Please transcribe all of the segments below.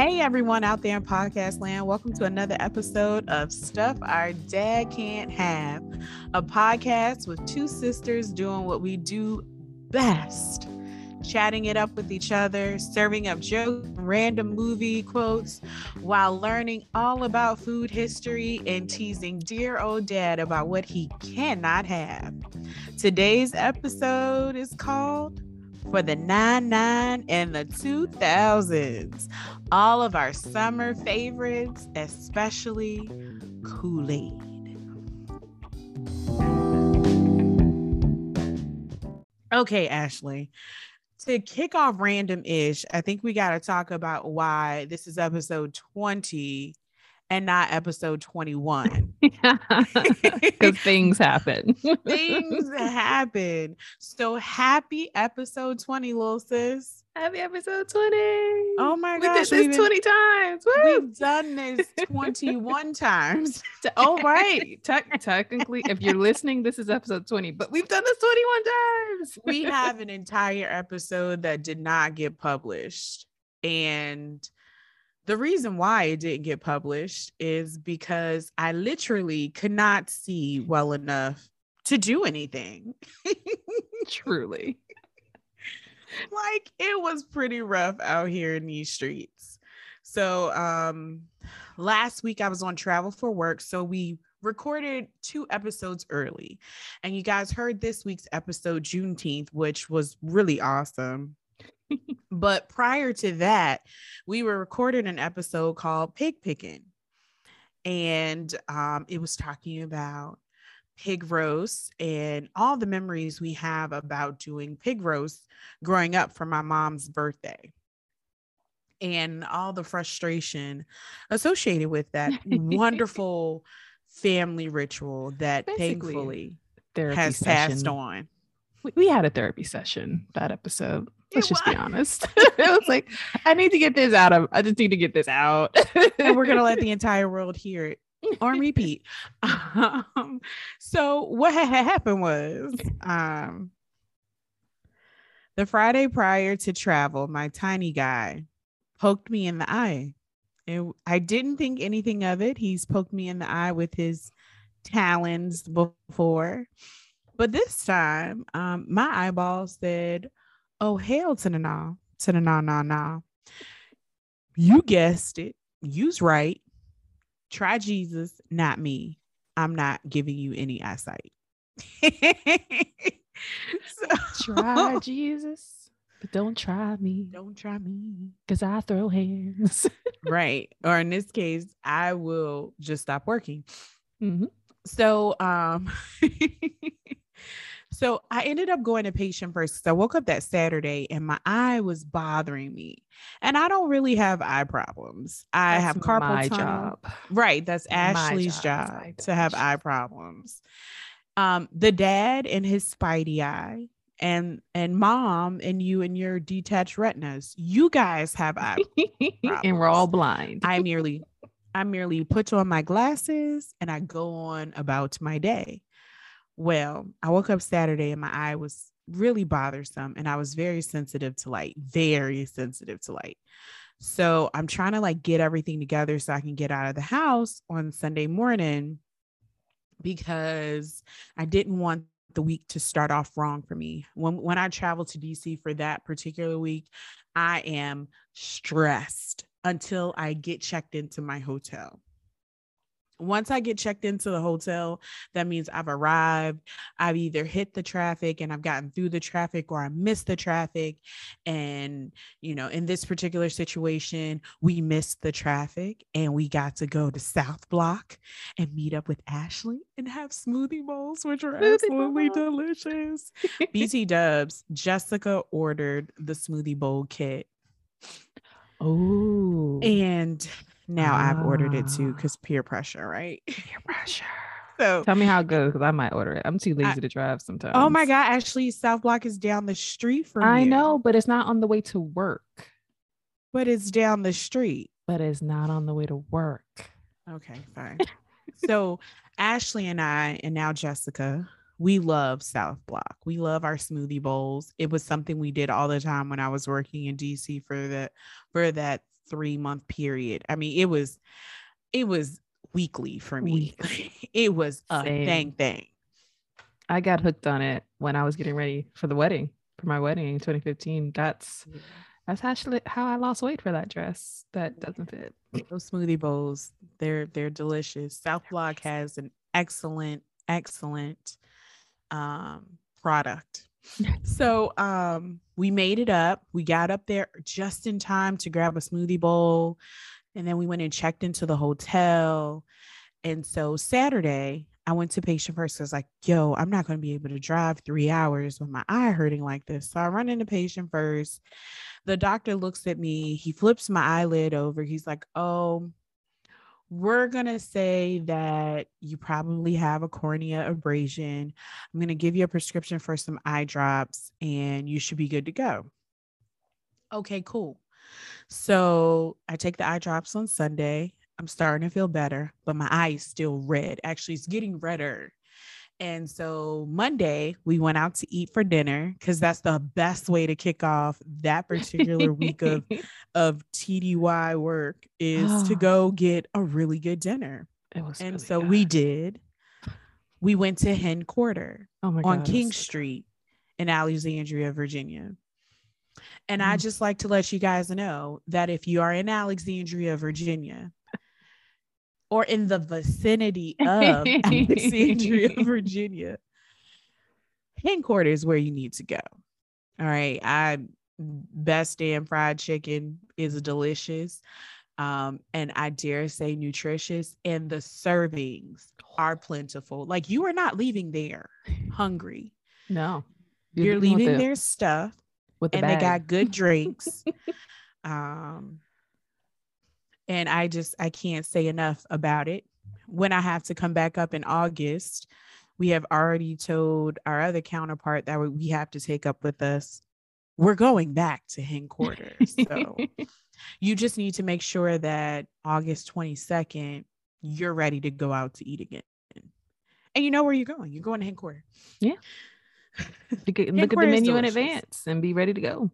Hey, everyone out there in podcast land. Welcome to another episode of Stuff Our Dad Can't Have, a podcast with two sisters doing what we do best chatting it up with each other, serving up jokes, random movie quotes, while learning all about food history and teasing dear old dad about what he cannot have. Today's episode is called For the 99 and the 2000s. All of our summer favorites, especially Kool Aid. Okay, Ashley to kick off random ish, I think we got to talk about why this is episode 20 and not episode 21. Because things happen. things happen. So happy episode 20, little sis. Happy episode 20. Oh my we gosh. did this 20 times. Woo! We've done this 21 times. Oh, right. Te- technically, if you're listening, this is episode 20, but we've done this 21 times. we have an entire episode that did not get published. And the reason why it didn't get published is because I literally could not see well enough to do anything. Truly. like it was pretty rough out here in these streets. So um last week I was on travel for work, so we recorded two episodes early. And you guys heard this week's episode Juneteenth, which was really awesome but prior to that, we were recording an episode called Pig Picking. And um, it was talking about pig roast and all the memories we have about doing pig roast growing up for my mom's birthday and all the frustration associated with that wonderful family ritual that Basically, thankfully Therapy has session. passed on. We, we had a therapy session that episode. Let's It just be honest. it was like, I need to get this out of, I just need to get this out. and we're gonna let the entire world hear it on repeat. Um, so what had happened was um the Friday prior to travel, my tiny guy poked me in the eye. And I didn't think anything of it. He's poked me in the eye with his talons before. But this time, um, my eyeball said, Oh, hell to the nah, to the nah, nah, nah. You guessed it. You's right. Try Jesus, not me. I'm not giving you any eyesight. So- try Jesus, but don't try me Don't try me. because I throw hands. Right. Or in this case, I will just stop working. Mhm. So um so I ended up going to patient first because I woke up that Saturday and my eye was bothering me. And I don't really have eye problems. I That's have carpal my tunnel. job. Right. That's My Ashley's job job, to have eye problems. Um, the dad and his spidey eye, and and mom and you and your detached retinas. You guys have eye. and we're all blind. I merely, I merely put on my glasses and I go on about my day. Well, I woke up Saturday and my eye was really bothersome, and I was very sensitive to light. Very sensitive to light. So I'm trying to like get everything together so I can get out of the house on Sunday morning because I didn't want the week to start off wrong for me. When when I travel to DC for that particular week, I am stressed until I get checked into my hotel. Once I get checked into the hotel, that means I've arrived. I've either hit the traffic and I've gotten through the traffic or I missed the traffic. And, you know, in this particular situation, we missed the traffic and we got to go to South Block and meet up with Ashley and have smoothie bowls, which are Smoothie absolutely bowl. delicious. BT Dubs, Jessica ordered the smoothie bowl kit. Oh, And now I've ordered it too Ah. because peer pressure, right? peer pressure. So, Tell me how it goes because I might order it. I'm too lazy to drive sometimes. oh my God, Ashley, South Block is down the street from I you, know, but it's not on the way to work. but it's down the street. But it's not on the way to work. Okay, fine. so Ashley and I, and now Jessica, we love South Block. We love our smoothie bowls. It was something we did all the time when I was working in DC for the for that three month period. I mean, it was it was weekly for me. Weekly. it was a Same. thing thing. I got hooked on it when I was getting ready for the wedding, for my wedding in 2015. That's yeah. that's actually how I lost weight for that dress that doesn't fit. Those smoothie bowls, they're they're delicious. South Block has an excellent, excellent um product. so um we made it up. We got up there just in time to grab a smoothie bowl. And then we went and checked into the hotel. And so Saturday, I went to patient first. I was like, yo, I'm not going to be able to drive three hours with my eye hurting like this. So I run into patient first. The doctor looks at me. He flips my eyelid over. He's like, oh, we're going to say that you probably have a cornea abrasion. I'm going to give you a prescription for some eye drops and you should be good to go. Okay, cool. So I take the eye drops on Sunday. I'm starting to feel better, but my eye is still red. Actually, it's getting redder. And so Monday, we went out to eat for dinner because that's the best way to kick off that particular week of, of TDY work is to go get a really good dinner. and really so good. we did. We went to Hen Quarter oh on God, King Street in Alexandria, Virginia. And mm. I just like to let you guys know that if you are in Alexandria, Virginia, or in the vicinity of Alexandria, Virginia, Hen Quarters where you need to go. All right. I best damn fried chicken is delicious. Um, and I dare say nutritious, and the servings are plentiful. Like you are not leaving there hungry. No, you're, you're leaving the, their stuff, with the and bag. they got good drinks. um, and I just I can't say enough about it. When I have to come back up in August, we have already told our other counterpart that we have to take up with us. We're going back to Hen Quarters. So you just need to make sure that August 22nd, you're ready to go out to eat again. And you know where you're going. You're going to hen quarter. Yeah. look at the menu in advance and be ready to go.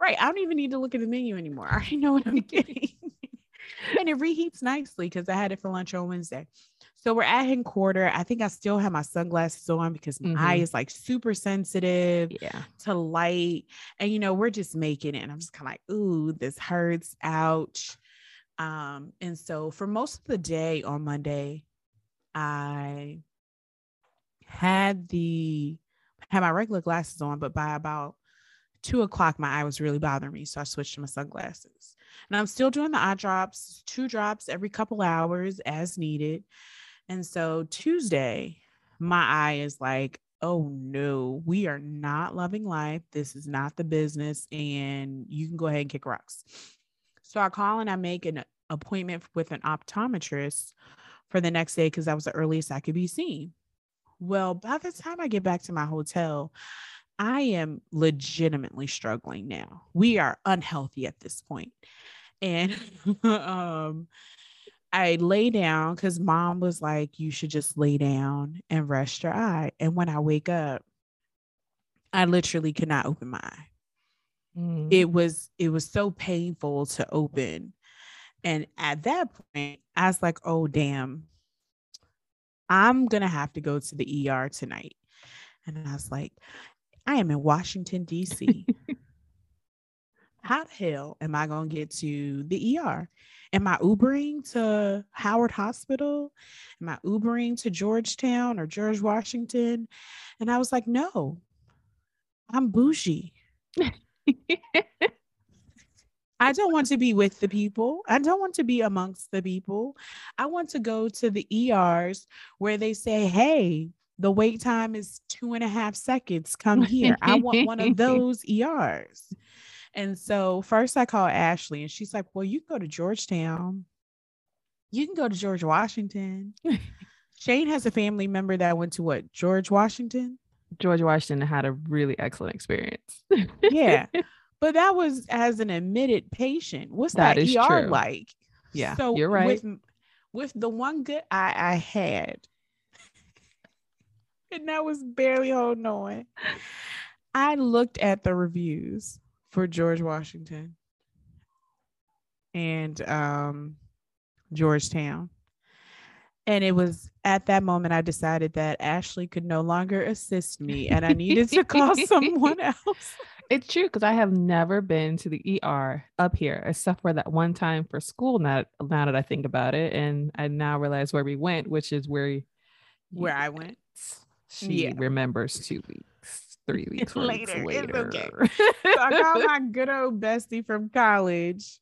Right. I don't even need to look at the menu anymore. I already know what I'm getting and it reheats nicely because I had it for lunch on Wednesday. So we're at Hen Quarter. I think I still have my sunglasses on because my mm-hmm. eye is like super sensitive yeah. to light. And you know, we're just making it. And I'm just kind of like, ooh, this hurts. Ouch. Um, and so for most of the day on Monday, I had the had my regular glasses on, but by about two o'clock, my eye was really bothering me. So I switched to my sunglasses. And I'm still doing the eye drops, two drops every couple hours as needed. And so Tuesday, my eye is like, oh no, we are not loving life. This is not the business. And you can go ahead and kick rocks. So I call and I make an appointment with an optometrist for the next day because that was the earliest I could be seen. Well, by the time I get back to my hotel, I am legitimately struggling now. We are unhealthy at this point. And um I lay down because mom was like, you should just lay down and rest your eye. And when I wake up, I literally could not open my eye. Mm. It was it was so painful to open. And at that point, I was like, oh damn, I'm gonna have to go to the ER tonight. And I was like, I am in Washington, D.C. How the hell am I going to get to the ER? Am I Ubering to Howard Hospital? Am I Ubering to Georgetown or George Washington? And I was like, no, I'm bougie. I don't want to be with the people. I don't want to be amongst the people. I want to go to the ERs where they say, hey, the wait time is two and a half seconds. Come here. I want one of those ERs. And so first I call Ashley and she's like, Well, you can go to Georgetown. You can go to George Washington. Shane has a family member that went to what? George Washington? George Washington had a really excellent experience. yeah. But that was as an admitted patient. What's that, that ER true. like? Yeah. So you're right. With, with the one good eye I had, and I was barely holding on. I looked at the reviews for George Washington and um, Georgetown. And it was at that moment I decided that Ashley could no longer assist me and I needed to call someone else. It's true because I have never been to the ER up here except for that one time for school. Now, now that I think about it, and I now realize where we went, which is where where I went. She yeah. remembers two weeks, three weeks later. later. Okay. so I called my good old bestie from college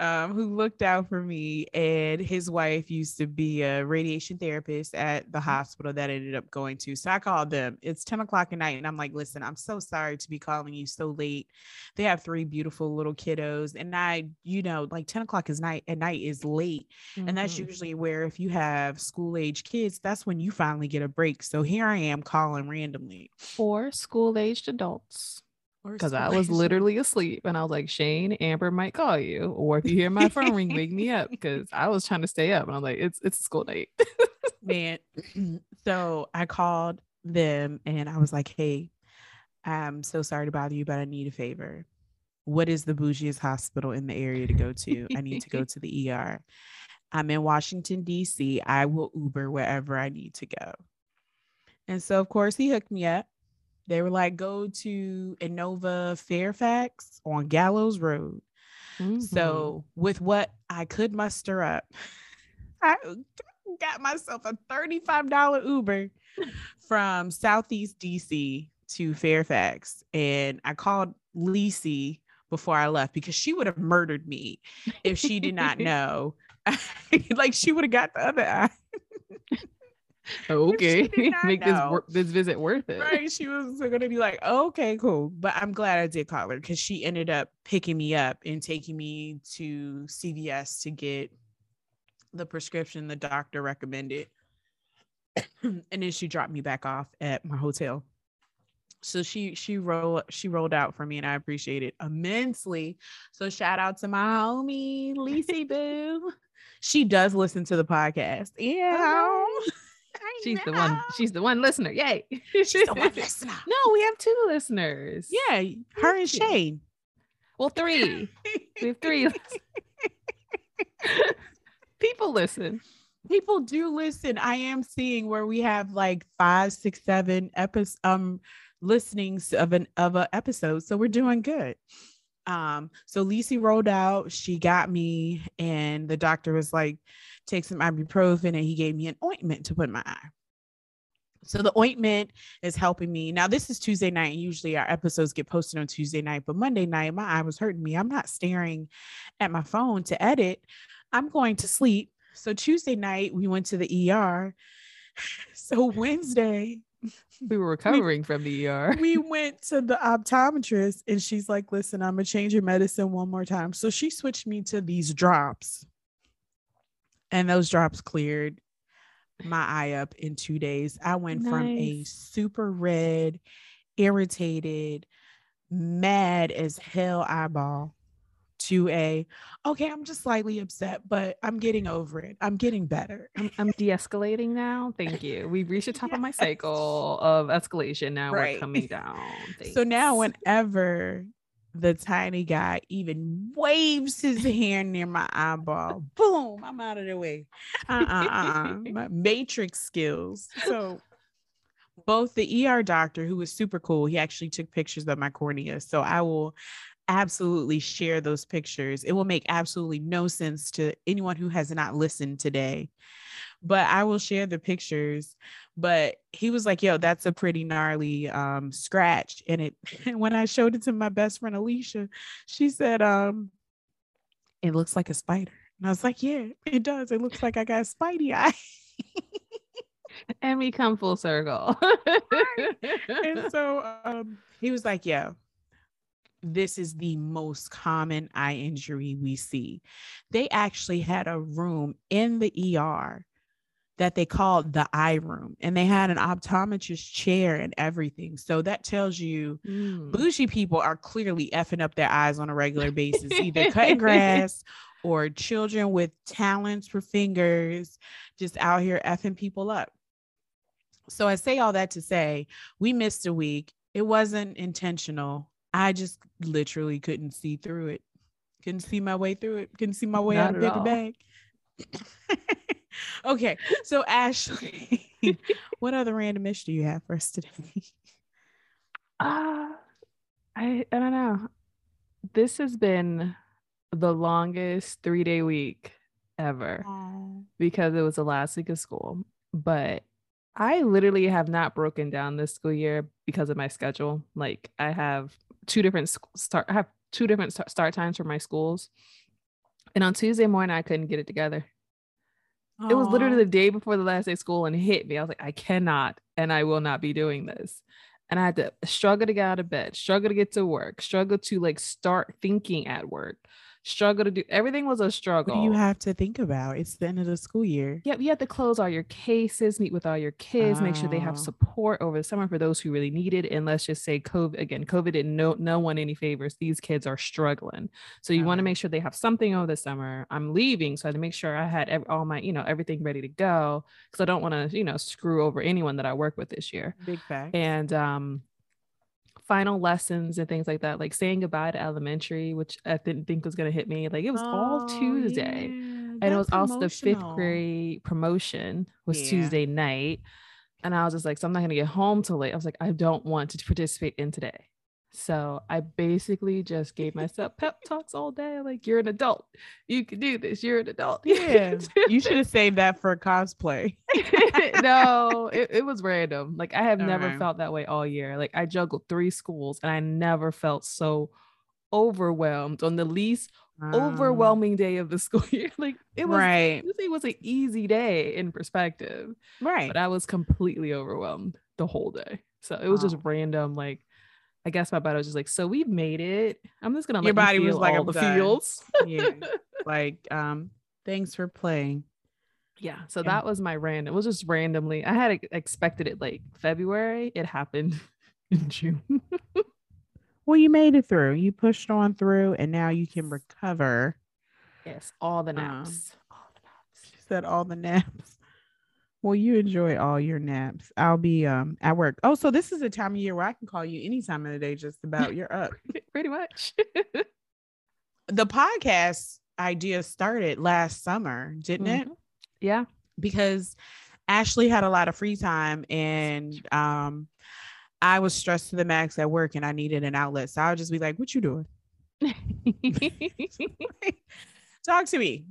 um, who looked out for me, and his wife used to be a radiation therapist at the mm-hmm. hospital that I ended up going to. So I called them. It's 10 o'clock at night, and I'm like, listen, I'm so sorry to be calling you so late. They have three beautiful little kiddos, and I, you know, like 10 o'clock is night at night is late. Mm-hmm. And that's mm-hmm. usually where if you have school age kids, that's when you finally get a break. So here I am calling randomly. For school aged adults because I was literally asleep and I was like, Shane, Amber might call you, or if you hear my phone ring, wake me up because I was trying to stay up and I'm like, it's it's a school night. Man, so I called them and I was like, hey, I'm so sorry to bother you, but I need a favor. What is the bougiest hospital in the area to go to? I need to go to the ER. I'm in Washington, D.C. I will Uber wherever I need to go. And so, of course, he hooked me up they were like, go to Inova Fairfax on Gallows Road. Mm-hmm. So, with what I could muster up, I got myself a $35 Uber from Southeast DC to Fairfax. And I called Lisi before I left because she would have murdered me if she did not know. like, she would have got the other eye. Oh, okay. make know. this this visit worth it. Right she was gonna be like okay cool. But i'm glad i did call her because she ended up picking me up and taking me to cvs to get the prescription the doctor recommended. And then she dropped me back off at my hotel. So she she rolled she rolled out for me and i appreciate it immensely. So shout out to my homie Lisi Boo. She does listen to the podcast. Yeah. Oh, she's the one. She's the one listener. Yay! She's the one listener. No, we have two listeners. Yeah, her and Shane. Well, three. we have three. People listen. People do listen. I am seeing where we have like five, six, seven episodes, um, listenings of an of a episode. So we're doing good. Um, so Lisi rolled out, she got me, and the doctor was like, take some ibuprofen, and he gave me an ointment to put in my eye. So the ointment is helping me. Now, this is Tuesday night. Usually our episodes get posted on Tuesday night, but Monday night, my eye was hurting me. I'm not staring at my phone to edit. I'm going to sleep. So Tuesday night, we went to the ER. So Wednesday, we were recovering we, from the ER. we went to the optometrist and she's like, listen, I'm gonna change your medicine one more time. So she switched me to these drops. And those drops cleared my eye up in two days. I went nice. from a super red, irritated, mad as hell eyeball to a okay i'm just slightly upset but i'm getting over it i'm getting better i'm, I'm de-escalating now thank you we've reached the top yes. of my cycle of escalation now right. we're coming down Thanks. so now whenever the tiny guy even waves his hand near my eyeball boom i'm out of the way uh-uh, uh-uh. my matrix skills so both the ER doctor, who was super cool, he actually took pictures of my cornea. So I will absolutely share those pictures. It will make absolutely no sense to anyone who has not listened today. But I will share the pictures. But he was like, yo, that's a pretty gnarly um, scratch. And it when I showed it to my best friend Alicia, she said, um, it looks like a spider. And I was like, yeah, it does. It looks like I got spidey eye. and we come full circle. and so um, he was like, yeah, this is the most common eye injury we see. They actually had a room in the ER that they called the eye room and they had an optometrist chair and everything. So that tells you mm. bougie people are clearly effing up their eyes on a regular basis, either cutting grass or children with talents for fingers just out here effing people up. So I say all that to say we missed a week. It wasn't intentional. I just literally couldn't see through it. Couldn't see my way through it. Couldn't see my way Not out of paper bag. okay. So Ashley, what other randomish do you have for us today? Uh I I don't know. This has been the longest three day week ever Aww. because it was the last week of school. But I literally have not broken down this school year because of my schedule. Like I have two different start. I have two different start times for my schools, and on Tuesday morning I couldn't get it together. Aww. It was literally the day before the last day of school and hit me. I was like, I cannot and I will not be doing this. And I had to struggle to get out of bed, struggle to get to work, struggle to like start thinking at work, struggle to do everything was a struggle. What do you have to think about? It's the end of the school year. Yep, you have to close all your cases, meet with all your kids, make sure they have support over the summer for those who really need it. And let's just say COVID again, COVID didn't no no one any favors. These kids are struggling. So you want to make sure they have something over the summer. I'm leaving, so I had to make sure I had every, all my, you know, everything ready to go. Cause I don't want to, you know, screw over anyone that I work with this year. Big fact. And um final lessons and things like that, like saying goodbye to elementary, which I didn't think was gonna hit me. Like it was oh, all Tuesday. Yeah. And it was also the fifth grade promotion was yeah. Tuesday night. And I was just like, so I'm not gonna get home till late. I was like, I don't want to participate in today. So I basically just gave myself pep talks all day. Like, you're an adult. You can do this. You're an adult. Yeah. you should have saved that for a cosplay. no, it, it, was random. Like, I have all never right. felt that way all year. Like, I juggled three schools and I never felt so overwhelmed on the least um, overwhelming day of the school year. Like, it was, right. it was an easy day in perspective. Right. But I was completely overwhelmed the whole day. So it was oh. just random, like, I guess my body was just like, so we've made it. I'm just gonna your body was like all the feels. yeah, like um, thanks for playing. Yeah, so yeah. that was my random. It was just randomly. I had expected it like February. It happened in June. well, you made it through. You pushed on through, and now you can recover. Yes, all the um, naps. Um, all the naps. She said all the naps. Well, you enjoy all your naps. I'll be um at work. Oh, so this is a time of year where I can call you any time of the day, just about you're up. Pretty much. the podcast idea started last summer, didn't mm-hmm. it? Yeah. Because Ashley had a lot of free time and um I was stressed to the max at work and I needed an outlet. So I would just be like, What you doing? Talk to me.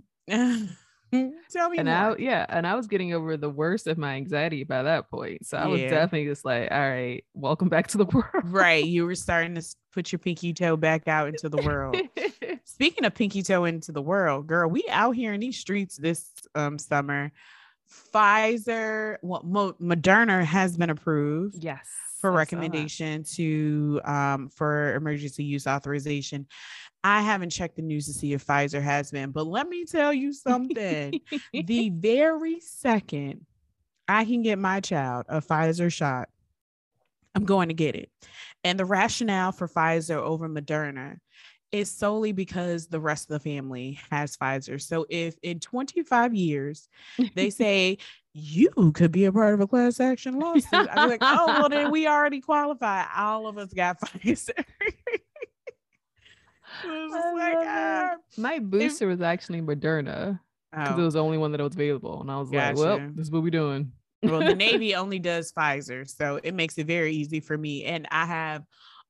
Tell me and more. I, yeah, and I was getting over the worst of my anxiety by that point. So I yeah. was definitely just like, all right, welcome back to the world. Right. You were starting to put your pinky toe back out into the world. Speaking of pinky toe into the world, girl, we out here in these streets this um, summer. Pfizer, well, Mo- Moderna has been approved. Yes. For recommendation to um, for emergency use authorization. I haven't checked the news to see if Pfizer has been, but let me tell you something. the very second I can get my child a Pfizer shot, I'm going to get it. And the rationale for Pfizer over Moderna is solely because the rest of the family has Pfizer. So if in 25 years they say you could be a part of a class action lawsuit, I'm like, oh, well, then we already qualify. All of us got Pfizer like, ah. My booster if, was actually Moderna because oh. it was the only one that was available, and I was gotcha. like, "Well, this is what we're doing." well, the Navy only does Pfizer, so it makes it very easy for me, and I have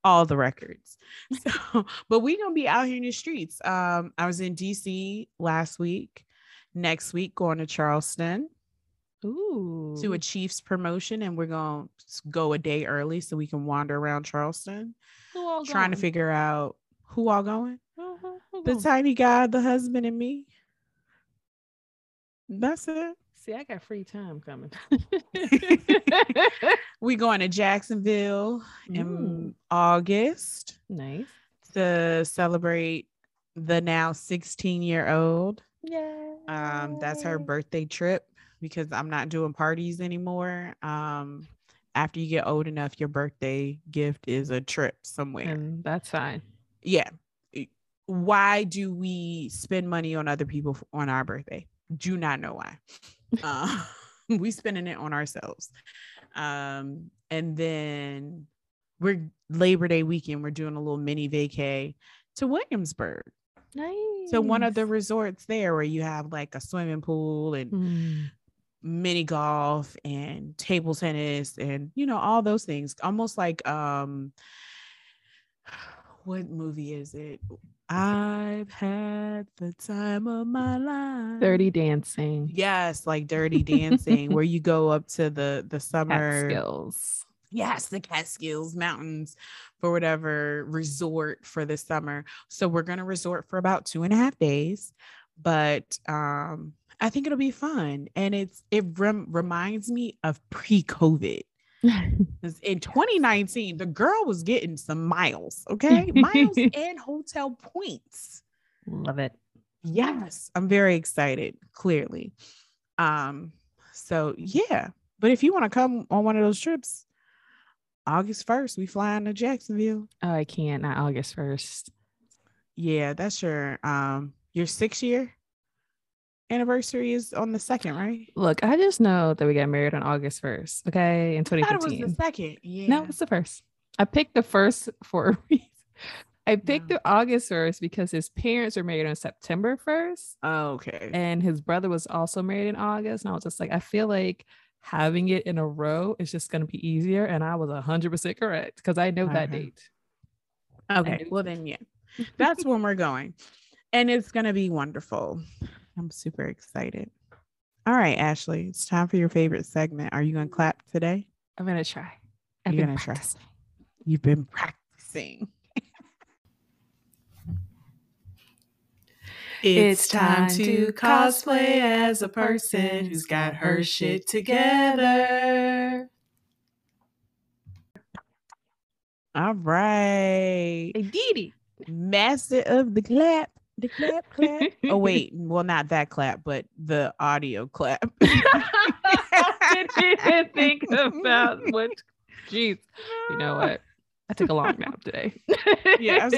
all the records. So, but we gonna be out here in the streets. Um, I was in DC last week. Next week, going to Charleston. Ooh. To a Chiefs promotion, and we're gonna go a day early so we can wander around Charleston, trying to figure out who all going? Uh-huh, the tiny guy, the husband, and me. That's it. See, I got free time coming. we going to Jacksonville in August. Nice. To celebrate the now 16 year old. Yeah. Um, that's her birthday trip because I'm not doing parties anymore. Um, after you get old enough, your birthday gift is a trip somewhere. And that's fine yeah why do we spend money on other people on our birthday do not know why uh, we spending it on ourselves Um, and then we're Labor Day weekend, we're doing a little mini vacay to Williamsburg. Nice. So one of the resorts there where you have like a swimming pool and Mm. mini golf and table tennis and you know all those things almost like um what movie is it? I've had the time of my life. Dirty dancing. yes like dirty dancing where you go up to the the summer skills. yes the catskills mountains for whatever resort for the summer. So we're going to resort for about two and a half days but um i think it'll be fun. And it's it rem- reminds me of pre-covid in 2019 the girl was getting some miles okay miles and hotel points Love it. yes i'm very excited clearly um so yeah but if you want to come on one of those trips august 1st we flying to jacksonville Oh, I can't. Not August 1st. yeah that's your um your sixth year anniversary is on the second right Look, I just know that we got married on August 1st. Okay. In I thought it was the second yeah No, it's the first. I picked the first for a reason. I picked No. the August 1st because his parents were married on September 1st. Oh, okay and his brother was also married in August. And I was just like, I feel like having it in a row is just going to be easier. And I was 100% correct because I know that uh-huh. Okay. date. Okay. Well, then, yeah, that's when we're going. And it's going to be wonderful. I'm super excited. All right, Ashley, it's time for your favorite segment. Are you going to clap today? I'm going to try. I've You're been gonna try. practicing. You've been practicing. It's time to cosplay as a person who's got her shit together. All right. Hey, Dee Master of the clap. The clap, clap. oh, wait. Well, not that clap, but the audio clap. I didn't even think about what. Jeez. You know what? I took a long nap today. Yeah,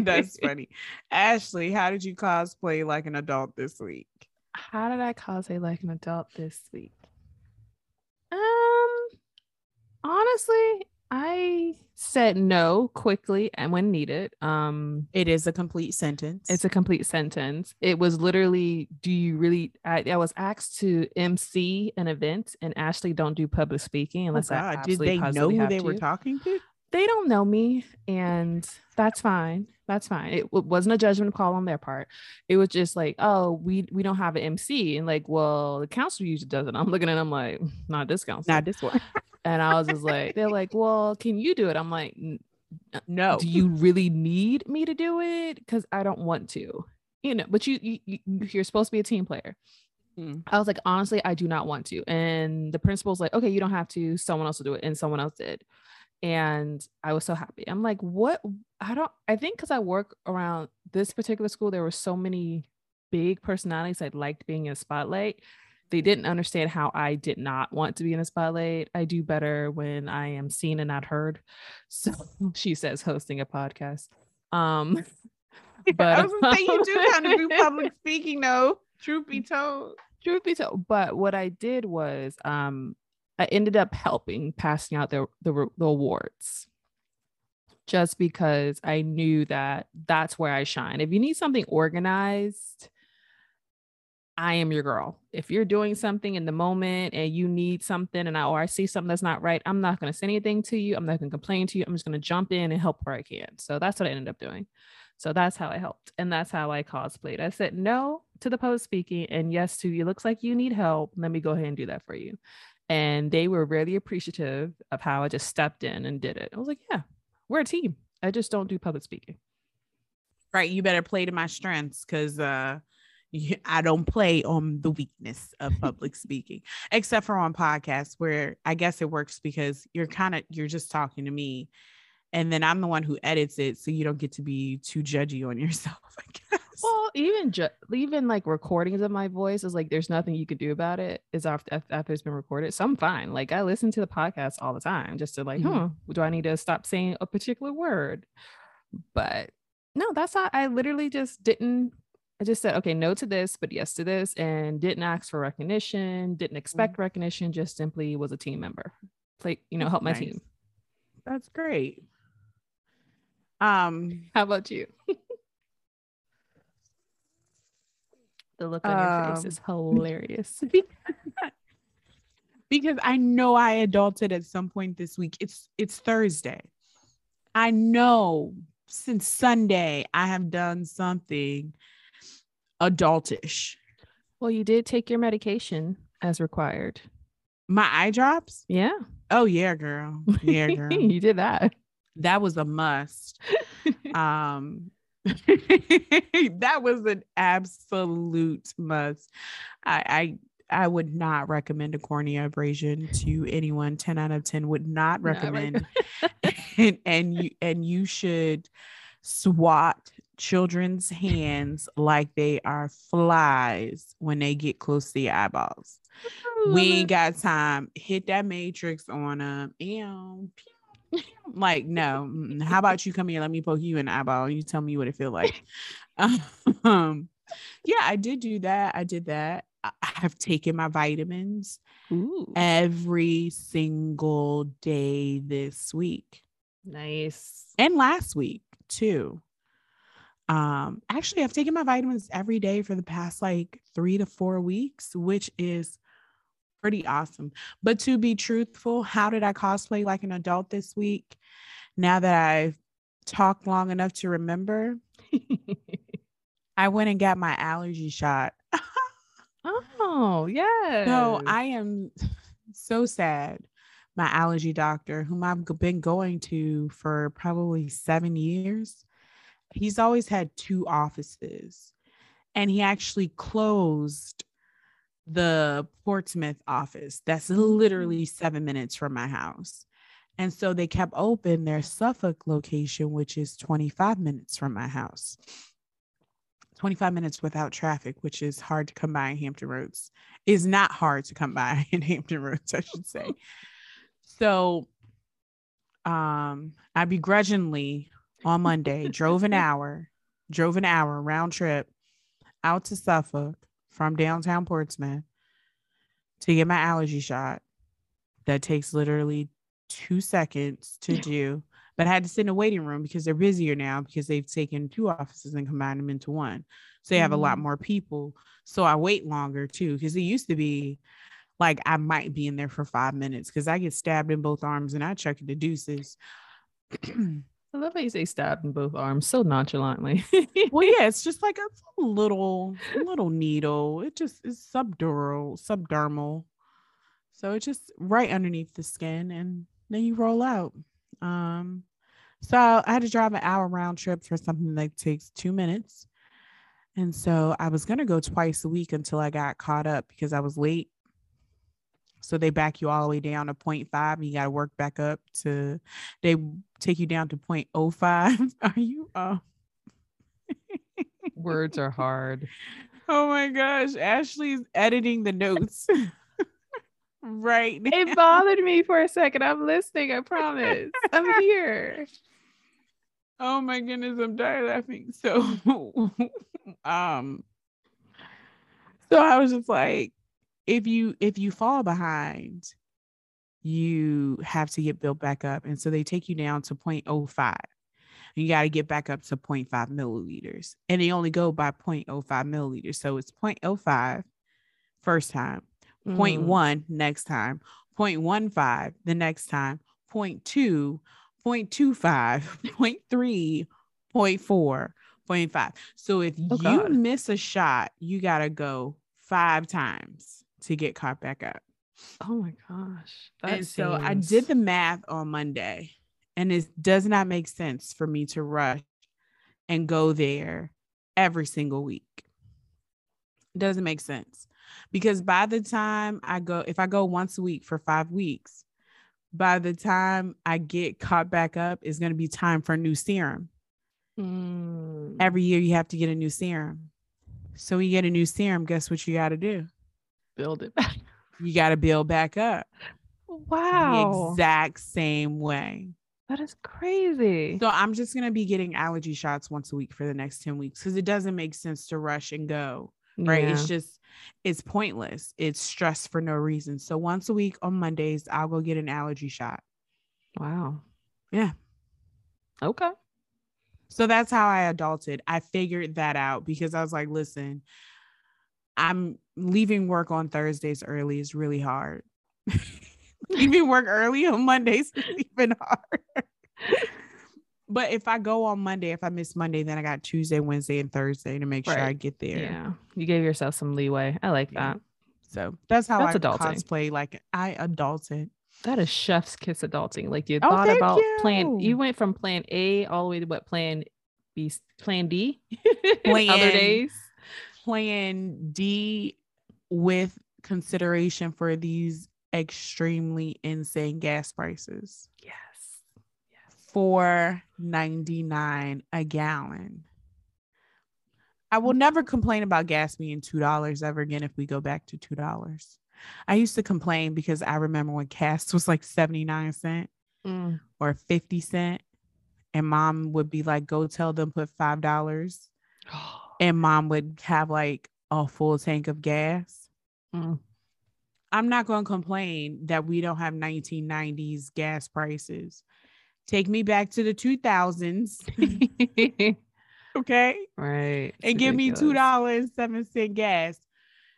That's funny. Ashley, how did you cosplay like an adult this week? How did I cosplay like an adult this week? Um, honestly, I said no quickly and when needed. Um, It is a complete sentence. it's a complete sentence. It was literally, do you really? I, I was asked to MC an event, and Ashley don't do public speaking Oh, unless I God. Did they know who they were talking to? They don't know me, and that's fine. That's fine. It wasn't a judgment call on their part. It was just like, oh, we we don't have an MC, and like, well, the council usually does it. I'm looking at them like, not this council. Not this one. And I was just like, they're like, well, can you do it? I'm like, No. do you really need me to do it? Because I don't want to, you know. But you, you you- you're supposed to be a team player. Mm. I was like, honestly, I do not want to. And the principal's like, okay, you don't have to. Someone else will do it, and someone else did. And I was so happy. I'm like, what? I don't. I think because I work around this particular school, there were so many big personalities that liked being in a spotlight. They didn't understand how I did not want to be in a spotlight. I do better when I am seen and not heard. So she says, hosting a podcast. Um, but I was gonna say you do kind of do public speaking though. Truth be told. truth be told but what i did was um i ended up helping passing out the the, the awards just because i knew that that's where i shine if you need something organized i am your girl if you're doing something in the moment and you need something and i or i see something that's not right i'm not going to say anything to you i'm not going to complain to you i'm just going to jump in and help where i can so that's what i ended up doing so that's how I helped. And that's how I cosplayed. I said no to the public speaking and yes to you looks like you need help. Let me go ahead and do that for you. And they were really appreciative of how I just stepped in and did it. I was like, yeah, we're a team. I just don't do public speaking. Right. You better play to my strengths because uh I don't play on the weakness of public speaking, except for on podcasts where I guess it works because you're kind of you're just talking to me. And then I'm the one who edits it, so you don't get to be too judgy on yourself, I guess. Well, even ju- even like recordings of my voice is like there's nothing you could do about it. Is after after it's been recorded, so I'm fine. Like I listen to the podcast all the time just to like, Mhm. huh, do I need to stop saying a particular word? But no, that's not. I literally just didn't. I just said okay, no to this, but yes to this, and didn't ask for recognition. Didn't expect recognition. Just simply was a team member. play, you know, That's help my nice. team. That's great. Um, How about you? the look on your face Um, is hilarious. because I know I adulted at some point this week. It's it's Thursday. I know since Sunday I have done something adultish. well, you did take your medication as required. My eye drops? Yeah. Oh yeah, girl. Yeah, girl. you did that. that was a must. um that was an absolute must. I I I would not recommend a cornea abrasion to anyone. 10 out of 10 would not Not recommend. and, and you and you should swat children's hands like they are flies when they get close to your eyeballs. We ain't got time. Hit that matrix on them. Ew. Like, no. How about you come here? Let me poke you in the eyeball. and You tell me what it feel like. um, yeah, I did do that. I did that. I I have taken my vitamins Ooh, every single day this week nice. and last week too. Um, actually, I've taken my vitamins every day for the past like three to four weeks, which is pretty awesome. But to be truthful, how did I cosplay like an adult this week? Now that I've talked long enough to remember, I went and got my allergy shot. oh, yeah. So I am so sad. My allergy doctor, whom I've been going to for probably seven years, he's always had two offices. And he actually closed the Portsmouth office. That's literally seven minutes from my house. And so they kept open their Suffolk location, which is 25 minutes from my house. 25 minutes without traffic, which is hard to come by in Hampton Roads, is not hard to come by in Hampton Roads, I should say. So um I begrudgingly on Monday drove an hour, drove an hour round trip out to Suffolk from downtown Portsmouth to get my allergy shot. That takes literally two seconds to do. But I had to sit in a waiting room because they're busier now because they've taken two offices and combined them into one. So they have a lot Mm. more people. So I wait longer too because it used to be like I might be in there for five minutes because I get stabbed in both arms and I check the deuces. I love how you say stabbed in both arms so nonchalantly. well, yeah, it's just like a little little needle. It just is subdural, subdermal. So it's just right underneath the skin, and then you roll out. Um, so I had to drive an hour round trip for something that takes two minutes. And so I was gonna go twice a week until I got caught up because I was late. So they back you all the way down to 0.5 and you got to work back up to they take you down to 0.05. Are you uh Words are hard. Oh my gosh, Ashley's editing the notes. right. now. It bothered me for a second. I'm listening. I promise. I'm here. Oh my goodness, I'm dying laughing. So um so I was just like if you if you fall behind, you have to get built back up. And so they take you down to 0.05. You got to get back up to 0.5 milliliters. And they only go by 0.05 milliliters. So it's 0.05 first time, Mm. 0.1 next time, 0.15 the next time, 0.2, 0.25, 0.3, 0.4, 0.5. So if you miss a shot, you got to go five times to get caught back up. Oh my gosh. That and so I did the math on Monday, and it does not make sense for me to rush and go there every single week. It doesn't make sense because by the time I go, if I go once a week for five weeks, by the time I get caught back up, it's going to be time for a new serum. Mm. Every year, you have to get a new serum. So, when you get a new serum, guess what you got to do? Build it back. You got to build back up the Wow. exact same way. that is crazy. So I'm just gonna be getting allergy shots once a week for the next 10 weeks because it doesn't make sense to rush and go right? Yeah. It's just it's pointless. It's stress for no reason. So once a week on Mondays, I'll go get an allergy shot. wow. Yeah. Okay. So that's how I adulted. I figured that out because I was like, listen, I'm leaving work on Thursdays early is really hard. leaving work early on Mondays is even hard. but if I go on Monday, if I miss Monday, then I got Tuesday, Wednesday, and Thursday to make sure I get there. Yeah. You gave yourself some leeway. I like Yeah. that. So that's how That's I adulting. cosplay. Like I adulted. That is chef's kiss adulting. Like you Oh, thought about plan. you. You went from plan A all the way to what plan B, plan D. Plan- Other days. Plan D with consideration for these extremely insane gas prices. Yes. yes. Four ninety nine a gallon. I will never complain about gas being two dollars ever again if we go back to two dollars. I used to complain because I remember when gas was like 79 cent Mm. or 50 cent. And mom would be like, go tell them put five dollars. And mom would have like a full tank of gas. Mm. I'm not going to complain that we don't have 1990s gas prices. Take me back to the 2000s. okay. Right. It's and ridiculous. give me $2.07 gas.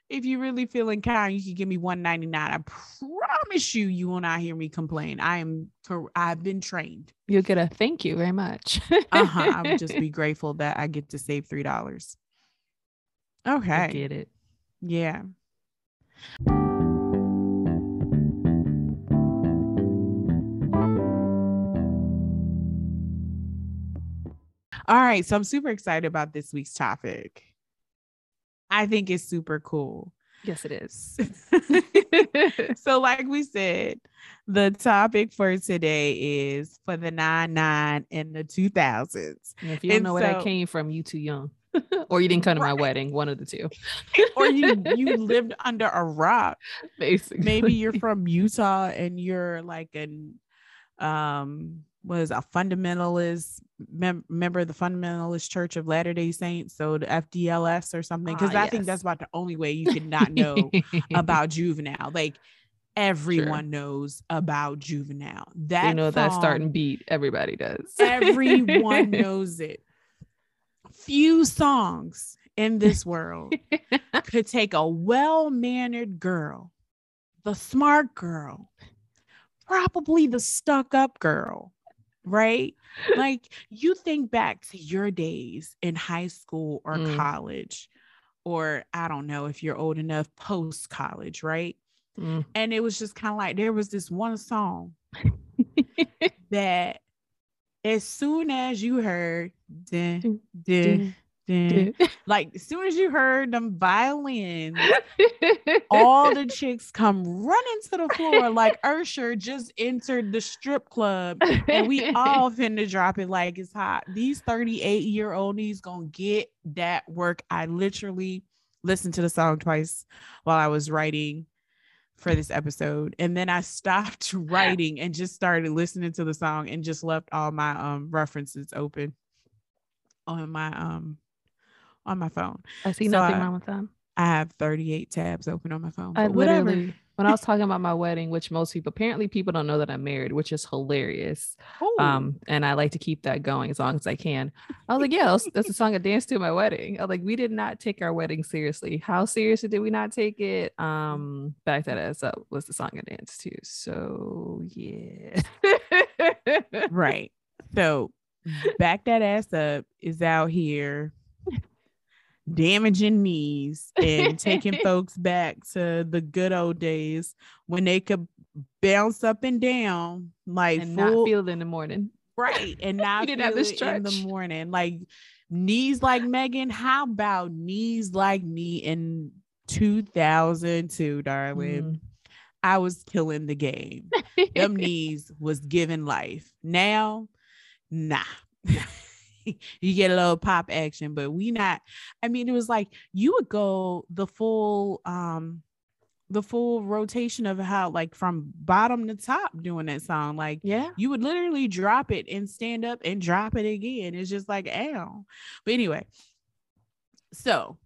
If you're really feeling kind, you can give me 199. I promise you, you will not hear me complain. I am, I've been trained. You'll get a thank you very much. uh huh. I would just be grateful that I get to save $3. Okay. I get it. Yeah. All right, so I'm super excited about this week's topic. I think it's super cool. Yes, it is. so, like we said, the topic for today is for the nine nine and the 2000s. And if you don't and know so, where that came from, you too young. or you didn't come to my wedding, one of the two. or you you lived under a rock. basically. maybe you're from Utah and you're like an um was a fundamentalist mem- member of the fundamentalist church of Latter-day Saints so the FDLS or something because Ah, I think that's about the only way you could not know about juvenile like everyone knows about juvenile that you know that song, starting beat. Everybody does. everyone knows it few songs in this world could take a well-mannered girl, the smart girl, probably the stuck-up girl, right? like you think back to your days in high school or Mm. college, or I don't know if you're old enough post college, right? Mm. And it was just kind of like there was this one song that as soon as you heard dun, dun, dun, like as soon as you heard them violins all the chicks come running to the floor like Usher just entered the strip club and we all finna drop it like it's hot. These 38 year oldies gonna get that work. I literally listened to the song twice while I was writing for this episode and then I stopped writing and just started listening to the song and just left all my um references open on my um on my phone. I see So nothing I- wrong with them. I have 38 tabs open on my phone. I whatever. literally, when I was talking about my wedding, which most people apparently people don't know that I'm married, which is hilarious. Ooh. Um, and I like to keep that going as long as I can. I was like, yeah, that's, that's a song I danced to at my wedding. I was like, we did not take our wedding seriously. How seriously did we not take it? Um, back that ass up was the song I danced to. So yeah. right. So back that ass up is out here damaging knees and taking folks back to the good old days when they could bounce up and down like and full not feel in the morning. right and not didn't have it in the morning like knees like Megan. How about knees like me in 2002, darling? Mm. I was killing the game. them knees was giving life. Now, nah. you get a little pop action, but we not. I mean, it was like you would go the full um the full rotation of how like from bottom to top doing that song. Like yeah. you would literally drop it and stand up and drop it again. It's just like ow. But anyway, so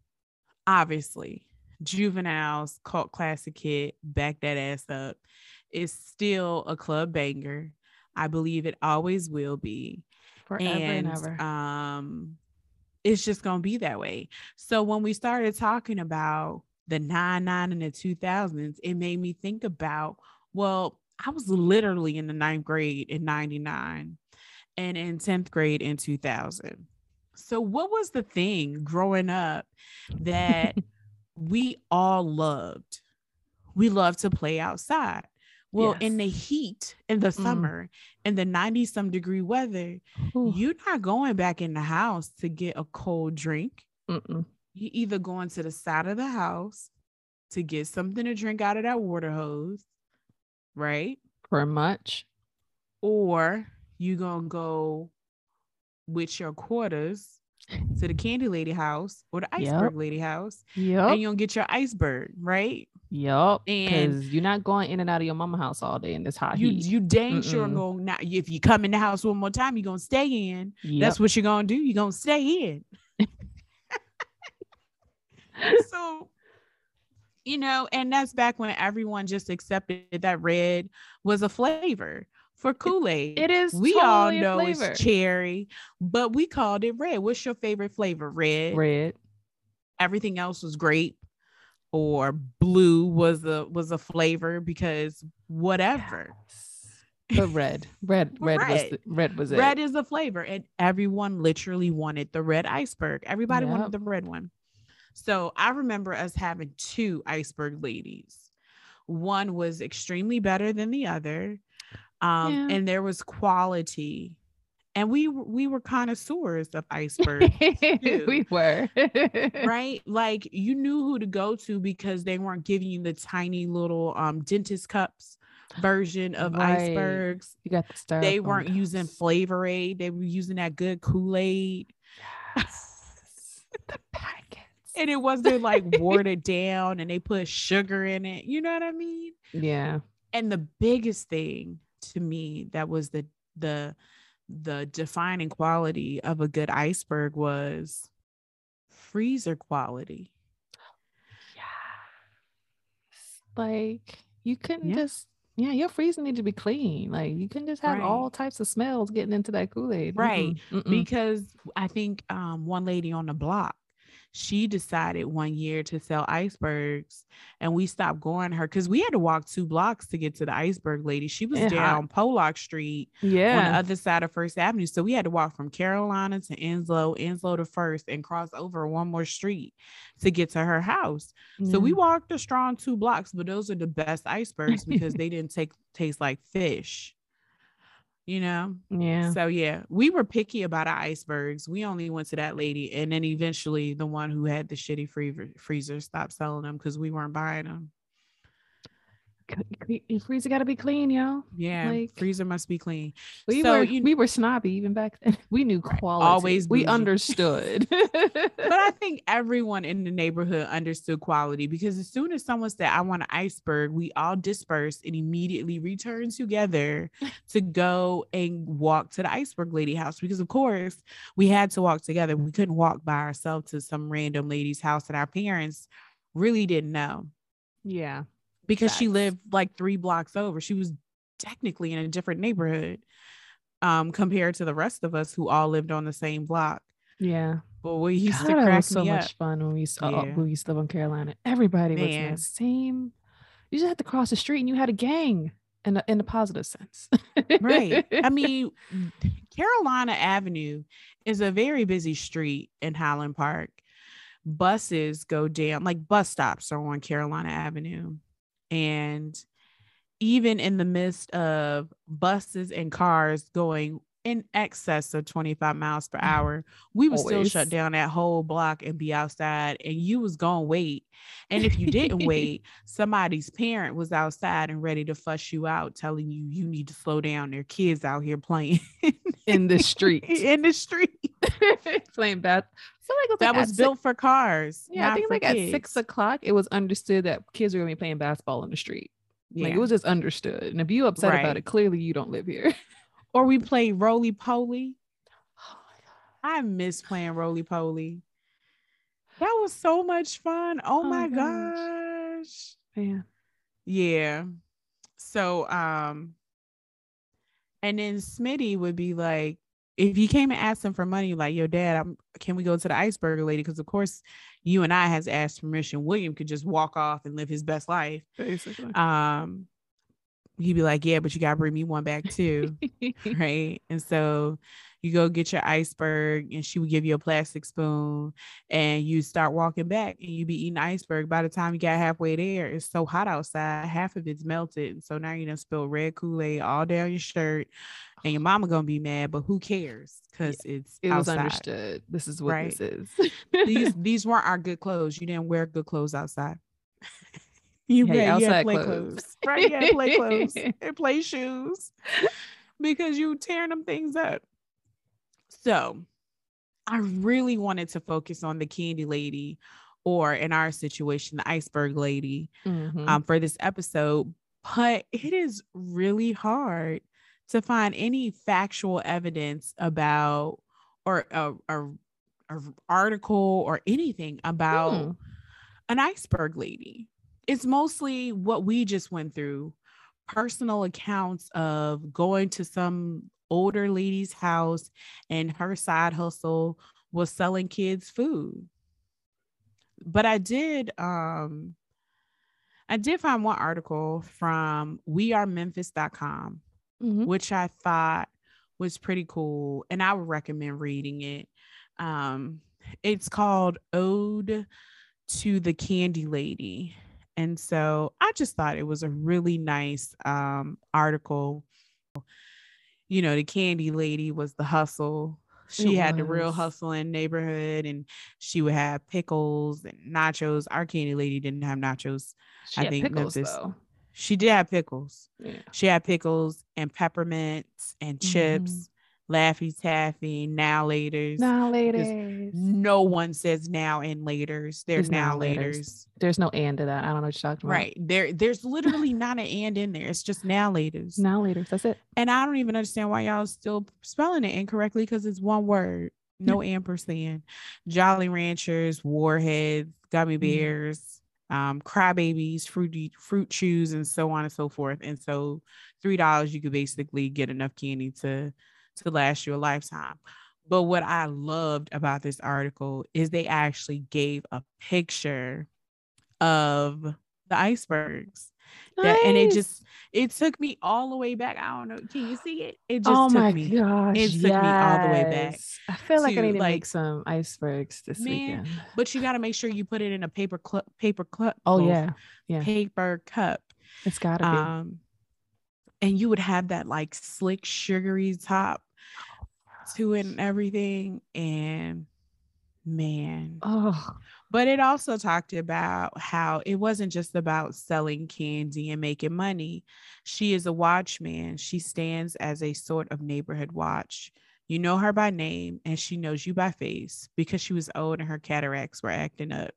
obviously, Juvenile's cult classic hit, Back That Ass Up, is still a club banger. I believe it always will be. Forever and, and ever. Um, it's just gonna be that way. So when we started talking about the nine nine and the two thousands, it made me think about well, I was literally in the ninth grade in 99 and in 10th grade in 2000. So, what was the thing growing up that we all loved? We loved to play outside. Well, yes. in the heat in the mm. summer, mm. in the 90 some degree weather, Ooh. you're not going back in the house to get a cold drink. Mm-mm. You either going to the side of the house to get something to drink out of that water hose, right? For much. Or you gonna go with your quarters to the candy lady house or the iceberg yep. lady house. Yeah. And you gonna get your iceberg, right? Yep. And you're not going in and out of your mama house all day in this hot you, heat. You dang Mm-mm. sure going now. If you come in the house one more time, you're gonna stay in. Yep. That's what you're gonna do. You're gonna stay in. so you know, and that's back when everyone just accepted that red was a flavor for Kool-Aid. It is. We totally all know it's cherry, but we called it red. What's your favorite flavor? Red. Red. Everything else was grape or blue was a was a flavor because whatever. Yes. But red, red, red, red was the, red was it. Red is the flavor, and everyone literally wanted the red iceberg. Everybody yep. wanted the red one. So I remember us having two iceberg ladies. One was extremely better than the other. Um, yeah. and there was quality. And we we were connoisseurs of iceberg. we were. right? Like you knew who to go to because they weren't giving you the tiny little um dentist cups version of right. icebergs. You got the star. They weren't cups. using flavor aid, they were using that good Kool-Aid. Yes. the packets. and it wasn't like watered down and they put sugar in it. You know what I mean? Yeah. And the biggest thing to me that was the the the defining quality of a good iceberg was freezer quality. Yeah. Like you couldn't yeah. just yeah, your freezer need to be clean. Like you can just have right. all types of smells getting into that Kool-Aid. Right. Mm-mm. Because I think um one lady on the block she decided one year to sell icebergs and we stopped going her because we had to walk two blocks to get to the iceberg lady. She was down Pollock Street yeah. on the other side of First Avenue. So we had to walk from Carolina to Enslow, Enslow to First, and cross over one more street to get to her house. Yeah. So we mm. walked a strong two blocks, but those are the best icebergs because they didn't take taste like fish you know? Yeah. So yeah we were picky about our icebergs. We only went to that lady and then eventually the one who had the shitty freezer freezer stopped selling them because we weren't buying them freezer got to be clean, yo. Yeah, like, freezer must be clean. We so, were you, we were snobby even back then. We knew quality. Always, we understood. but I think everyone in the neighborhood understood quality because as soon as someone said, "I want an iceberg," we all dispersed and immediately returned together to go and walk to the iceberg lady house because, of course, we had to walk together. We couldn't walk by ourselves to some random lady's house that our parents really didn't know. Yeah because she lived like three blocks over. She was technically in a different neighborhood um, compared to the rest of us who all lived on the same block. Yeah. But we used God, to crack was so much up. fun when we used to, uh, we used to live in Carolina. Everybody Man. was in the same. You just had to cross the street and you had a gang in a, in a positive sense. right. I mean, Carolina Avenue is a very busy street in Highland Park. Buses go down, like bus stops are on Carolina Avenue. And even in the midst of buses and cars going in excess of 25 miles per mm-hmm. hour, we would Always. still shut down that whole block and be outside and you was gonna wait. And if you didn't wait, somebody's parent was outside and ready to fuss you out, telling you you need to slow down. Their kids out here playing in the street. in the street. playing bad. So like that was built six, for cars. Yeah, I think like kids. at six o'clock, it was understood that kids were gonna be playing basketball in the street. Yeah. Like it was just understood. And if you upset right. about it, clearly you don't live here. or we play roly poly. Oh my god. I miss playing roly poly. That was so much fun. Oh, oh my gosh. gosh. Yeah. Yeah. So um and then Smitty would be like, if you came and asked him for money, like, yo, dad, I'm can we go to the iceberg lady? Because of course you and I has asked permission. William could just walk off and live his best life. Basically. Um he'd be like, Yeah, but you gotta bring me one back too. right. And so you go get your iceberg and she would give you a plastic spoon and you start walking back and you be eating iceberg. By the time you got halfway there, it's so hot outside, half of it's melted. And so now you done spill red Kool-Aid all down your shirt and your mama gonna be mad, but who cares? Because yeah, it's it outside. was understood. This is what right? this is. these these weren't our good clothes. You didn't wear good clothes outside. you, hey, had, you play clothes. clothes. Right? You had play clothes and play shoes because you tearing them things up. So I really wanted to focus on the candy lady or in our situation, the iceberg lady mm-hmm. um, for this episode. But it is really hard to find any factual evidence about or a, a, a article or anything about mm. an iceberg lady. It's mostly what we just went through personal accounts of going to some older lady's house and her side hustle was selling kids food. But I did um I did find one article from wearememphis.com mm-hmm. which I thought was pretty cool and I would recommend reading it. Um it's called Ode to the Candy Lady. And so I just thought it was a really nice um article you know, the candy lady was the hustle. She it had was. the real hustle in neighborhood and she would have pickles and nachos. Our candy lady didn't have nachos. She I think pickles, Memphis. Though. She did have pickles. Yeah. She had pickles and peppermints and chips. Mm-hmm. Laffy Taffy, now laters. Now laters. No one says now and laters. There's, now laters. There's no and to that. I don't know what you're talking about. Right. There, there's literally not an and in there. It's just now laters. Now laters. That's it. And I don't even understand why y'all still spelling it incorrectly because it's one word. No ampersand. Jolly Ranchers, Warheads, Gummy mm-hmm. Bears. Um, crybabies, fruity fruit chews, and so on and so forth. And so three dollars you could basically get enough candy to to last you a lifetime. But what I loved about this article is they actually gave a picture of the icebergs. Nice. That, and it just it took me all the way back. I don't know. Can you see it? It just oh took my me. gosh. It took yes. me all the way back. I feel like I need to like, make some icebergs this man, weekend. But you got to make sure you put it in a paper cup. Paper cup. Oh yeah, yeah. Paper cup. It's got to be. Um, and you would have that like slick sugary top to it and everything. And man. Oh. But it also talked about how it wasn't just about selling candy and making money. She is a watchman. She stands as a sort of neighborhood watch. You know her by name and she knows you by face because she was old and her cataracts were acting up.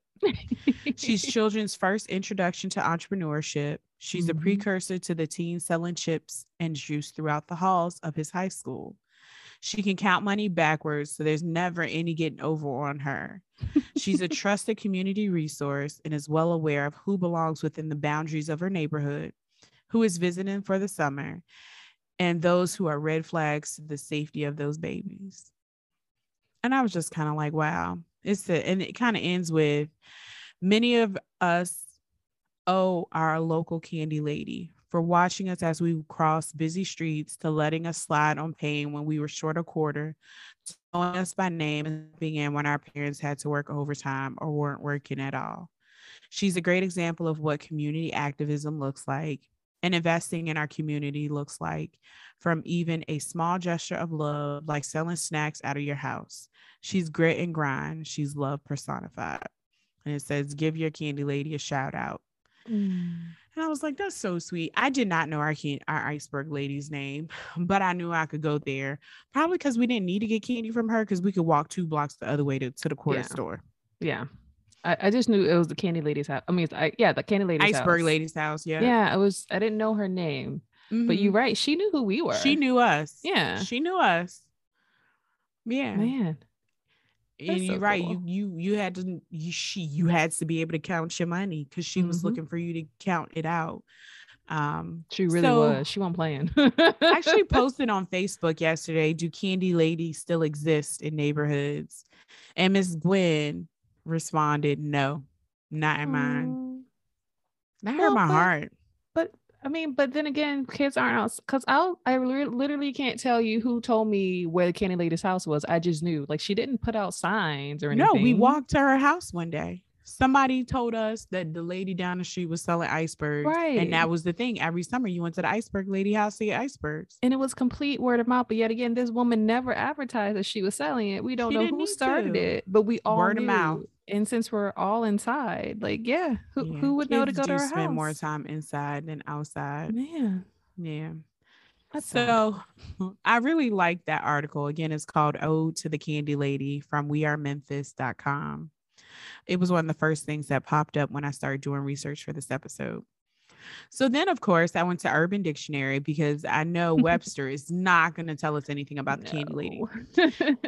She's children's first introduction to entrepreneurship. She's mm-hmm. a precursor to the teen selling chips and juice throughout the halls of his high school. She can count money backwards, so there's never any getting over on her. She's a trusted community resource and is well aware of who belongs within the boundaries of her neighborhood, who is visiting for the summer, and those who are red flags to the safety of those babies. And I was just kind of like, wow. It's a, and it kind of ends with many of us owe our local candy lady for watching us as we crossed busy streets, to letting us slide on pain when we were short a quarter, to knowing us by name and being in when our parents had to work overtime or weren't working at all. She's a great example of what community activism looks like and investing in our community looks like from even a small gesture of love, like selling snacks out of your house. She's grit and grind. She's love personified. And it says, give your candy lady a shout out. Mm. And I was like, that's so sweet. I did not know our our iceberg lady's name, but I knew I could go there. Probably because we didn't need to get candy from her because we could walk two blocks the other way to, to the corner yeah. store. Yeah. I, I just knew it was the candy lady's house. I mean, I, yeah, the candy lady's iceberg house. lady's house. Yeah. Yeah. I was, I didn't know her name, mm-hmm. but you're right. She knew who we were. She knew us. Yeah. She knew us. Yeah. Man. And you're so right. Cool. You you you had to you she you had to be able to count your money because she mm-hmm. was looking for you to count it out. Um, she really so, was. She wasn't playing. actually posted on Facebook yesterday. Do candy ladies still exist in neighborhoods? And Miss Gwen responded, "No, not in mine. Not well, my but, heart." I mean, but then again, kids aren't out because I I literally can't tell you who told me where the candy lady's house was. I just knew, like, she didn't put out signs or anything. No, we walked to her house one day somebody told us that the lady down the street was selling icebergs. Right. And that was the thing. Every summer you went to the iceberg lady house to get icebergs. And it was complete word of mouth. But yet again, this woman never advertised that she was selling it. We don't she know who started to. it, but we all word knew. of mouth. And since we're all inside, like, yeah, who, yeah. who would Kids know to go to her spend house? more time inside than outside. Yeah. Yeah. That's so I really like that article. Again, it's called Ode to the Candy Lady from wearememphis.com. It was one of the first things that popped up when I started doing research for this episode. So then, of course, I went to Urban Dictionary because I know Webster is not going to tell us anything about the no. Candy Lady.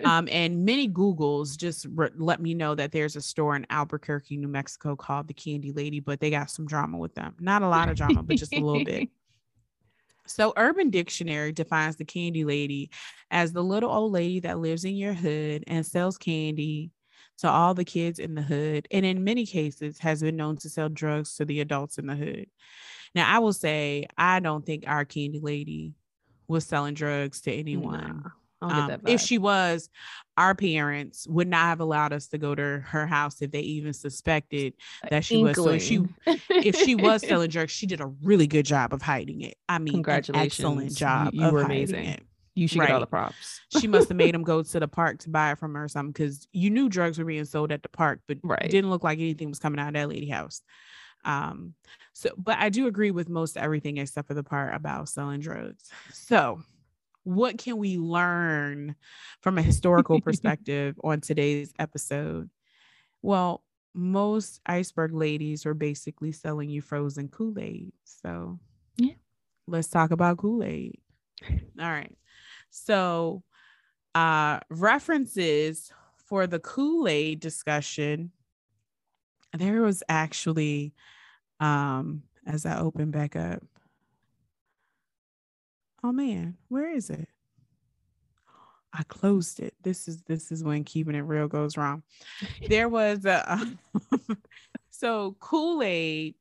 um, and many Googles just re- let me know that there's a store in Albuquerque, New Mexico called the Candy Lady, but they got some drama with them. Not a lot of drama, but just a little bit. So, Urban Dictionary defines the candy lady as the little old lady that lives in your hood and sells candy to all the kids in the hood, and in many cases has been known to sell drugs to the adults in the hood. Now, I will say, I don't think our candy lady was selling drugs to anyone. Um, if she was, our parents would not have allowed us to go to her house if they even suspected that she Inkling. was. So if she if she was selling drugs, she did a really good job of hiding it. I mean, congratulations, excellent job. You, you were amazing. It. You should right. get all the props. she must have made him go to the park to buy it from her or something because you knew drugs were being sold at the park, but right. it didn't look like anything was coming out of that lady house. Um, so but I do agree with most everything except for the part about selling drugs. So what can we learn from a historical perspective on today's episode? Well, most iceberg ladies are basically selling you frozen Kool-Aid. So yeah, let's talk about Kool-Aid. All right. So, uh, references for the Kool Aid discussion, there was actually, um, as I open back up, oh man, where is it? I closed it. This is this is when keeping it real goes wrong. There was a so Kool Aid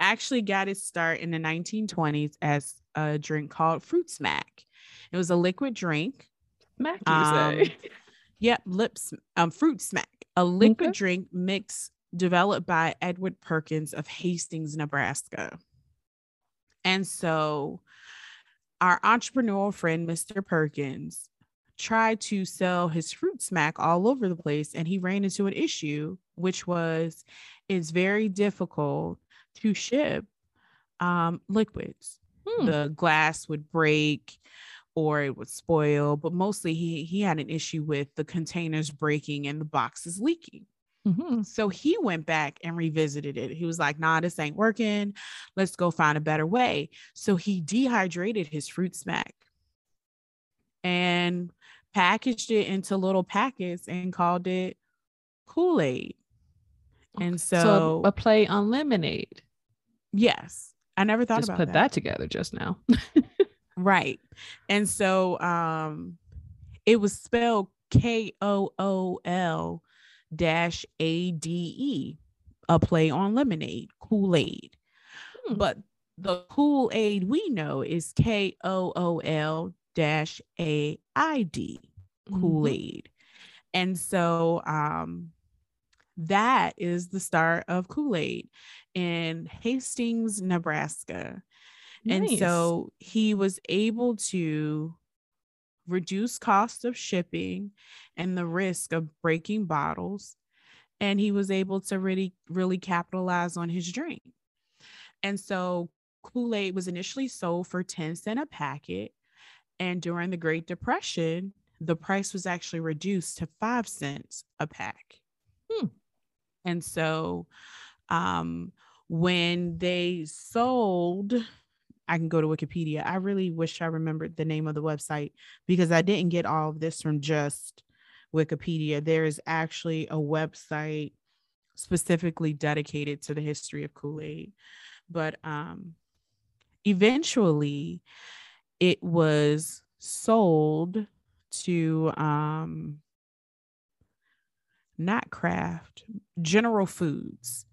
actually got its start in the 1920s as a drink called Fruit Smack. It was a liquid drink. Smack, you um, say? Yep, yeah, lips, um, fruit smack, a liquid okay. drink mix developed by Edward Perkins of Hastings, Nebraska. And so our entrepreneurial friend, Mr. Perkins, tried to sell his fruit smack all over the place and he ran into an issue, which was it's very difficult to ship um, liquids. Hmm. The glass would break or it would spoil, but mostly he he had an issue with the containers breaking and the boxes leaking. Mm-hmm. So he went back and revisited it. He was like, nah, this ain't working. Let's go find a better way. So he dehydrated his fruit smack and packaged it into little packets and called it Kool Aid. And so, so, a play on lemonade. Yes. I never thought just about put that. that together just now. Right. And so um it was spelled K O O L dash A D E, a play on lemonade, Kool Aid. Hmm. But the Kool Aid we know is K O O L dash A I D, Kool Aid. Mm-hmm. And so um that is the start of Kool Aid in Hastings, Nebraska. Nice. And so he was able to reduce cost of shipping and the risk of breaking bottles. And he was able to really, really capitalize on his drink. And so Kool Aid was initially sold for 10 cents a packet. And during the Great Depression, the price was actually reduced to five cents a pack. And so um, when they sold I can go to Wikipedia. I really wish I remembered the name of the website because I didn't get all of this from just Wikipedia. There is actually a website specifically dedicated to the history of Kool Aid. But um, eventually, it was sold to um, not Kraft, General Foods.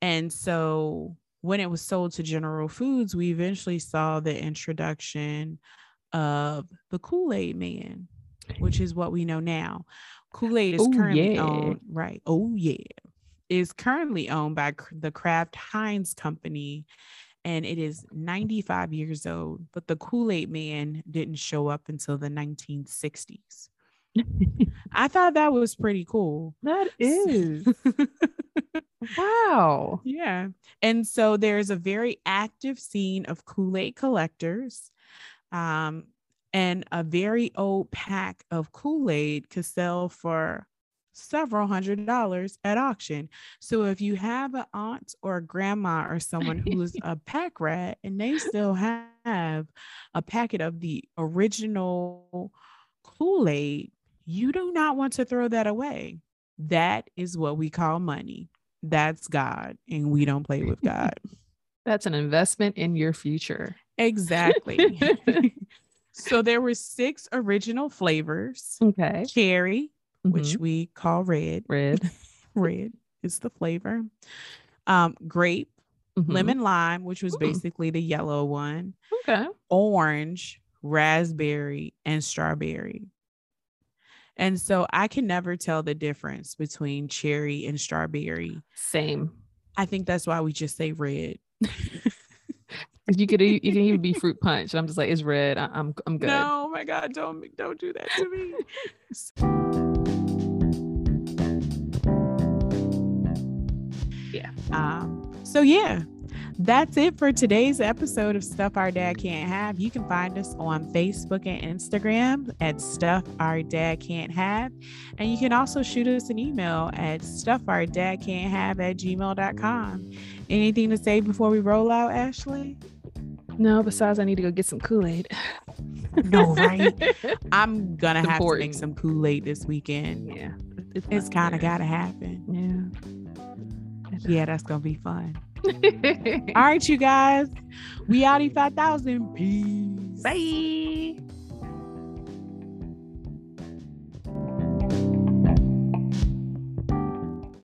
And so when it was sold to General Foods, we eventually saw the introduction of the Kool Aid Man, which is what we know now. Kool Aid is Ooh, currently yeah. owned, right? Oh, yeah. Is currently owned by the Kraft Heinz Company and it is 95 years old, but the Kool Aid Man didn't show up until the 1960s. I thought that was pretty cool. That is. wow. Yeah. And so there's a very active scene of Kool Aid collectors. Um, and a very old pack of Kool Aid could sell for several hundred dollars at auction. So if you have an aunt or a grandma or someone who's a pack rat and they still have a packet of the original Kool Aid, you do not want to throw that away. That is what we call money. That's God, and we don't play with God. That's an investment in your future. Exactly. so there were six original flavors. Okay. Cherry, mm-hmm. which we call red. Red. red is the flavor. Um, grape, mm-hmm. lemon lime, which was mm. basically the yellow one. Okay. Orange, raspberry, and strawberry. And so I can never tell the difference between cherry and strawberry. Same. I think that's why we just say red. you could you can even be fruit punch. I'm just like it's red. I, am I'm good. No, oh my God, don't don't do that to me. yeah. Um. So yeah, that's it for today's episode of Stuff Our Dad Can't Have. You can find us on Facebook and Instagram at Stuff Our Dad Can't Have. And you can also shoot us an email at stuffourdadcan'tHave at gmail.com. Anything to say before we roll out, Ashley? No, besides, I need to go get some Kool Aid. no, right? I'm going to have to make some Kool Aid this weekend. Yeah. It's, it's kind of got to happen. Yeah. Yeah, that's going to be fun. All right, you guys. We outie 5000. Peace. Bye.